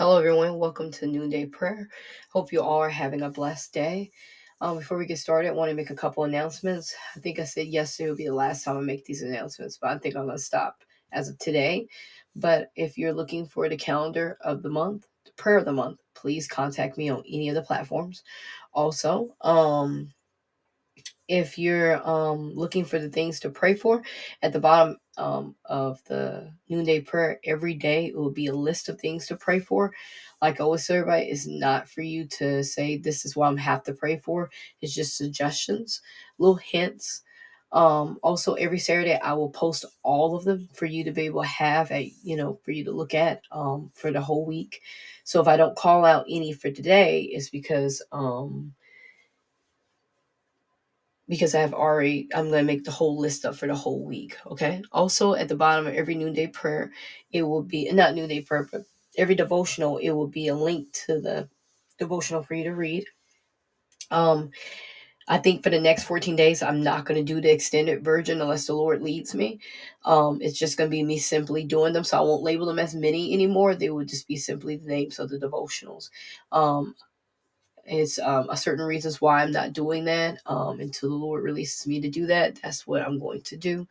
Hello, everyone. Welcome to Noonday Prayer. Hope you all are having a blessed day. Um, before we get started, I want to make a couple announcements. I think I said yesterday will be the last time I make these announcements, but I think I'm going to stop as of today. But if you're looking for the calendar of the month, the prayer of the month, please contact me on any of the platforms. Also, um, if you're um, looking for the things to pray for, at the bottom um, of the noonday prayer every day, it will be a list of things to pray for. Like I always say, everybody, it's not for you to say this is what I'm have to pray for. It's just suggestions, little hints. Um, also, every Saturday I will post all of them for you to be able to have a you know for you to look at um, for the whole week. So if I don't call out any for today, it's because um, because I've already, I'm going to make the whole list up for the whole week. Okay. Also, at the bottom of every noonday prayer, it will be not noonday prayer, but every devotional, it will be a link to the devotional for you to read. Um, I think for the next 14 days, I'm not going to do the extended version unless the Lord leads me. Um, it's just going to be me simply doing them. So I won't label them as many anymore. They will just be simply the names of the devotionals. Um, it's um, a certain reasons why I'm not doing that. Um, until the Lord releases me to do that, that's what I'm going to do.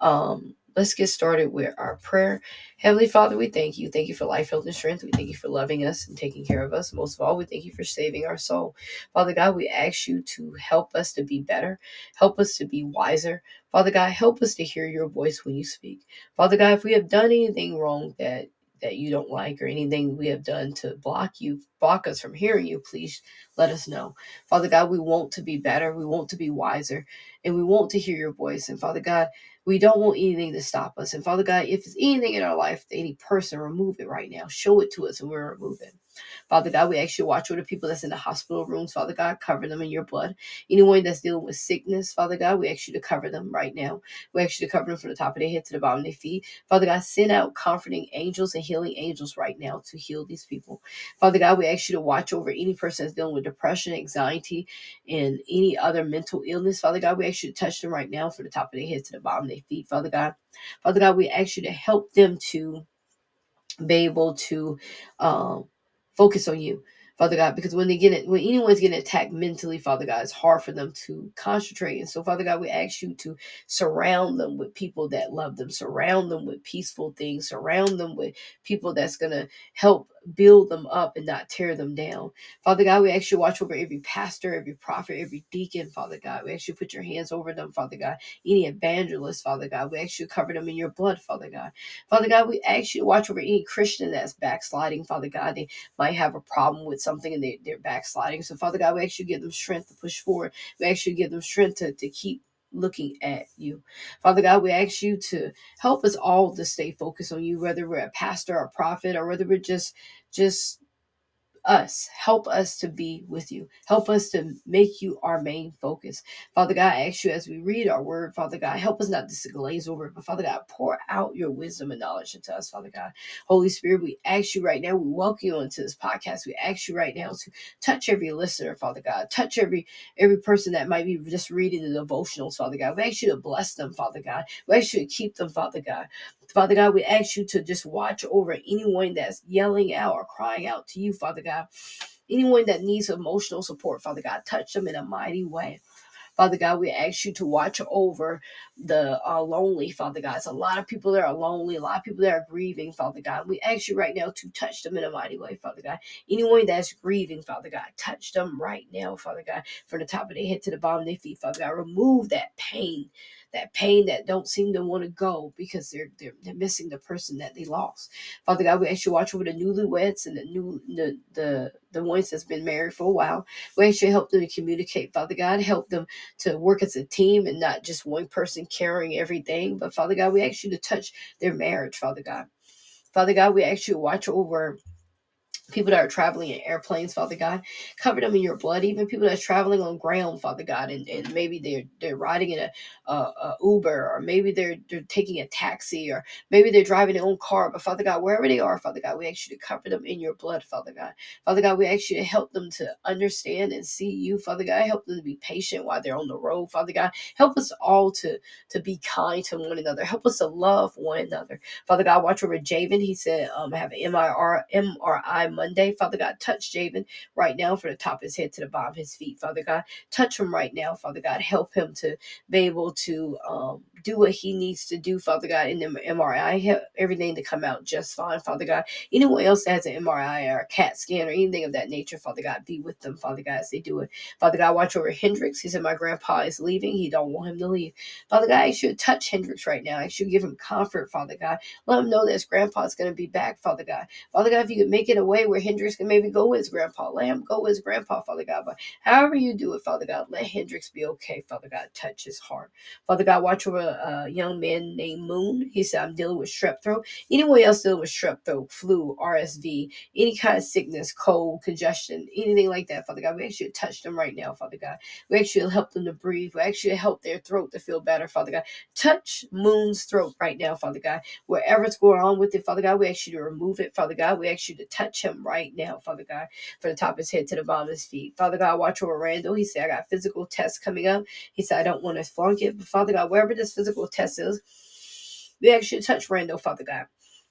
Um, let's get started with our prayer. Heavenly Father, we thank you. Thank you for life, health, and strength. We thank you for loving us and taking care of us. Most of all, we thank you for saving our soul. Father God, we ask you to help us to be better, help us to be wiser. Father God, help us to hear your voice when you speak. Father God, if we have done anything wrong that that you don't like or anything we have done to block you, block us from hearing you, please let us know. Father God, we want to be better. We want to be wiser and we want to hear your voice. And Father God, we don't want anything to stop us. And Father God, if it's anything in our life, any person, remove it right now. Show it to us and we're removing. Father God, we actually watch over the people that's in the hospital rooms. Father God, cover them in your blood. Anyone that's dealing with sickness, Father God, we ask you to cover them right now. We ask you to cover them from the top of their head to the bottom of their feet. Father God, send out comforting angels and healing angels right now to heal these people. Father God, we ask you to watch over any person that's dealing with depression, anxiety, and any other mental illness. Father God, we ask you to touch them right now from the top of their head to the bottom of their feet. Father God, Father God, we ask you to help them to be able to um, focus on you. Father God, because when they get it, when anyone's getting attacked mentally, Father God, it's hard for them to concentrate. And so, Father God, we ask you to surround them with people that love them, surround them with peaceful things, surround them with people that's gonna help build them up and not tear them down. Father God, we ask you watch over every pastor, every prophet, every deacon, Father God. We ask you put your hands over them, Father God. Any evangelist, Father God. We ask you cover them in your blood, Father God. Father God, we ask you watch over any Christian that's backsliding, Father God. They might have a problem with something and they, they're backsliding. So, Father God, we ask you give them strength to push forward. We ask you give them strength to, to keep looking at you. Father God, we ask you to help us all to stay focused on you, whether we're a pastor or a prophet or whether we're just just us. Help us to be with you. Help us to make you our main focus. Father God, I ask you as we read our word, Father God, help us not to glaze over it, but Father God, pour out your wisdom and knowledge into us, Father God. Holy Spirit, we ask you right now, we welcome you into this podcast. We ask you right now to touch every listener, Father God. Touch every every person that might be just reading the devotionals, Father God. We ask you to bless them, Father God. We ask you to keep them, Father God. Father God, we ask you to just watch over anyone that's yelling out or crying out to you, Father God. Anyone that needs emotional support, Father God, touch them in a mighty way. Father God, we ask you to watch over the uh, lonely, Father God. It's a lot of people that are lonely, a lot of people that are grieving, Father God. We ask you right now to touch them in a mighty way, Father God. Anyone that's grieving, Father God, touch them right now, Father God, from the top of their head to the bottom of their feet, Father God. Remove that pain that pain that don't seem to want to go because they're, they're they're missing the person that they lost. Father God, we ask you to watch over the newlyweds and the new the the the ones that's been married for a while. We ask you to help them to communicate, Father God, help them to work as a team and not just one person carrying everything. But Father God, we ask you to touch their marriage, Father God. Father God, we ask you to watch over people that are traveling in airplanes, Father God, cover them in your blood. Even people that are traveling on ground, Father God, and, and maybe they're they're riding in a, a, a Uber, or maybe they're they're taking a taxi, or maybe they're driving their own car. But Father God, wherever they are, Father God, we ask you to cover them in your blood, Father God. Father God, we ask you to help them to understand and see you, Father God. Help them to be patient while they're on the road, Father God. Help us all to to be kind to one another. Help us to love one another. Father God, watch over Javen. He said, um, I have an MIR, MRI Monday. Father God, touch Javen right now from the top of his head to the bottom of his feet. Father God, touch him right now. Father God, help him to be able to um, do what he needs to do, Father God, in the MRI. Help everything to come out just fine, Father God. Anyone else that has an MRI or a CAT scan or anything of that nature, Father God, be with them, Father God, as they do it. Father God, watch over Hendrix. He said, My grandpa is leaving. He don't want him to leave. Father God, I should touch Hendrix right now. I should give him comfort, Father God. Let him know that his grandpa's going to be back, Father God. Father God, if you could make it a way where Hendrix can maybe go with grandpa, him go with grandpa, Father God. But however you do it, Father God, let Hendrix be okay, Father God. Touch his heart. Father God, watch over a young man named Moon. He said, I'm dealing with strep throat. Anyone else dealing with strep throat, flu, RSV, any kind of sickness, cold, congestion, anything like that, Father God, we actually touch them right now, Father God. We actually help them to breathe. We actually help their throat to feel better, Father God. Touch Moon's throat right now, Father God. Wherever it's going on with it, Father God, we ask you to remove it, Father God. We ask you to touch him right now, Father God, from the top of his head to the bottom of his feet. Father God, watch over Randall. He said, I got physical tests coming up. He said, I don't want to flunk it. But Father God, wherever this physical test is, we actually touch Randall, Father God.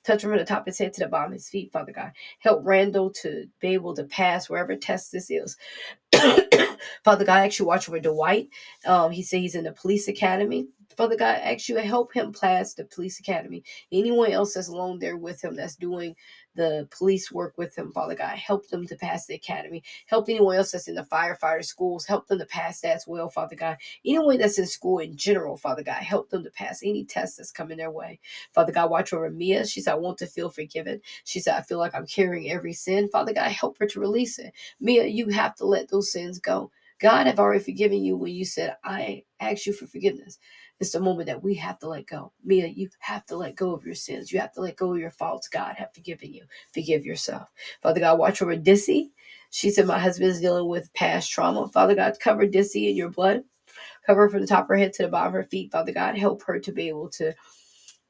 Touch him from the top of his head to the bottom of his feet, Father God. Help Randall to be able to pass wherever test this is. Father God, actually watch over Dwight. Um, he said he's in the police academy. Father God, ask you to help him pass the police academy. Anyone else that's alone there with him that's doing the police work with him, Father God. Help them to pass the academy. Help anyone else that's in the firefighter schools. Help them to pass that as well, Father God. Anyone that's in school in general, Father God. Help them to pass any test that's coming their way. Father God, watch over Mia. She said, I want to feel forgiven. She said, I feel like I'm carrying every sin. Father God, help her to release it. Mia, you have to let those sins go. God have already forgiven you when you said, I ask you for forgiveness. It's the moment that we have to let go. Mia, you have to let go of your sins. You have to let go of your faults. God have forgiven you. Forgive yourself. Father God, watch over Dissy. She said, My husband is dealing with past trauma. Father God, cover Dissy in your blood. Cover from the top of her head to the bottom of her feet. Father God, help her to be able to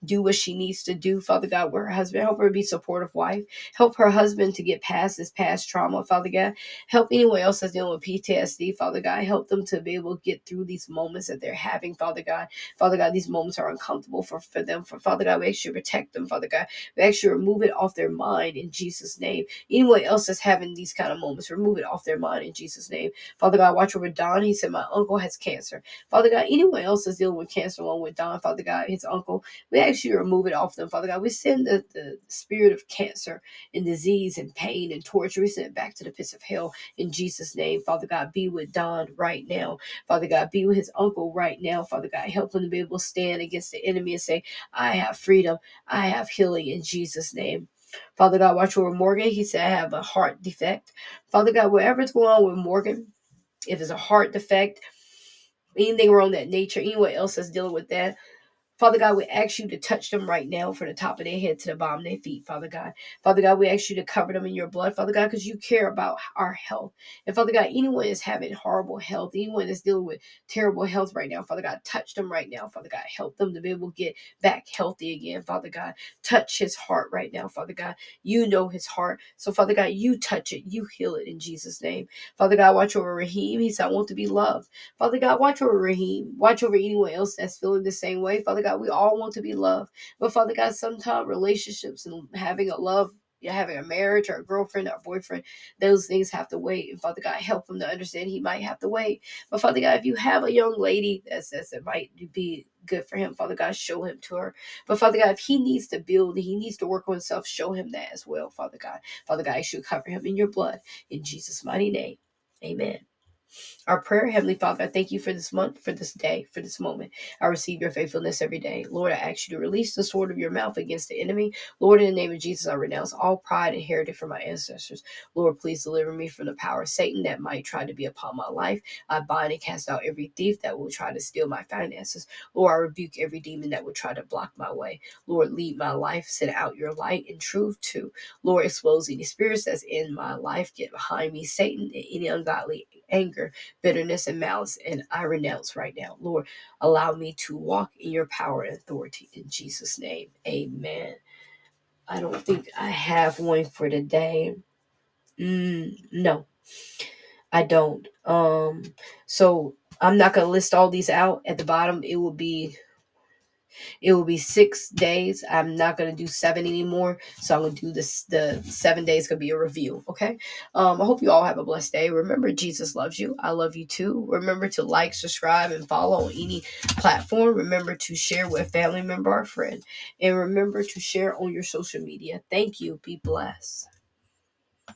do what she needs to do, Father God, with her husband. Help her be supportive wife. Help her husband to get past this past trauma, Father God. Help anyone else that's dealing with PTSD, Father God. Help them to be able to get through these moments that they're having, Father God. Father God, these moments are uncomfortable for, for them. For Father God, we to protect them, Father God. We to remove it off their mind in Jesus' name. Anyone else that's having these kind of moments, remove it off their mind in Jesus' name. Father God, watch over Don. He said, My uncle has cancer. Father God, anyone else that's dealing with cancer along with Don, Father God, his uncle, we ask you to remove it off them, Father God. We send the, the spirit of cancer and disease and pain and torture. We send it back to the pits of hell in Jesus' name. Father God, be with Don right now. Father God, be with his uncle right now. Father God, help him to be able to stand against the enemy and say, I have freedom. I have healing in Jesus' name. Father God, watch over Morgan. He said, I have a heart defect. Father God, whatever's going on with Morgan, if it's a heart defect, anything wrong that nature, anyone else that's dealing with that, Father God, we ask you to touch them right now from the top of their head to the bottom of their feet, Father God. Father God, we ask you to cover them in your blood, Father God, because you care about our health. And Father God, anyone is having horrible health, anyone is dealing with terrible health right now, Father God, touch them right now, Father God. Help them to be able to get back healthy again, Father God. Touch his heart right now, Father God. You know his heart. So, Father God, you touch it, you heal it in Jesus' name. Father God, watch over Raheem. He said, I want to be loved. Father God, watch over Raheem. Watch over anyone else that's feeling the same way. Father God, God, we all want to be loved. But Father God, sometimes relationships and having a love having a marriage or a girlfriend or a boyfriend, those things have to wait. And Father God, help him to understand he might have to wait. But Father God, if you have a young lady that says it might be good for him, Father God, show him to her. But Father God, if he needs to build, he needs to work on himself, show him that as well, Father God. Father God, you should cover him in your blood. In Jesus' mighty name. Amen. Our prayer, Heavenly Father, I thank you for this month, for this day, for this moment. I receive your faithfulness every day. Lord, I ask you to release the sword of your mouth against the enemy. Lord, in the name of Jesus, I renounce all pride inherited from my ancestors. Lord, please deliver me from the power of Satan that might try to be upon my life. I bind and cast out every thief that will try to steal my finances. Lord, I rebuke every demon that would try to block my way. Lord, lead my life, send out your light and truth too. Lord, expose any spirits that's in my life. Get behind me, Satan, and any ungodly anger bitterness, and malice, and I renounce right now. Lord, allow me to walk in your power and authority in Jesus' name. Amen. I don't think I have one for today. Mm, no, I don't. Um, so I'm not gonna list all these out at the bottom. It will be it will be six days. I'm not gonna do seven anymore. So I'm gonna do this. The seven days gonna be a review. Okay. Um, I hope you all have a blessed day. Remember, Jesus loves you. I love you too. Remember to like, subscribe, and follow on any platform. Remember to share with family member or friend, and remember to share on your social media. Thank you. Be blessed.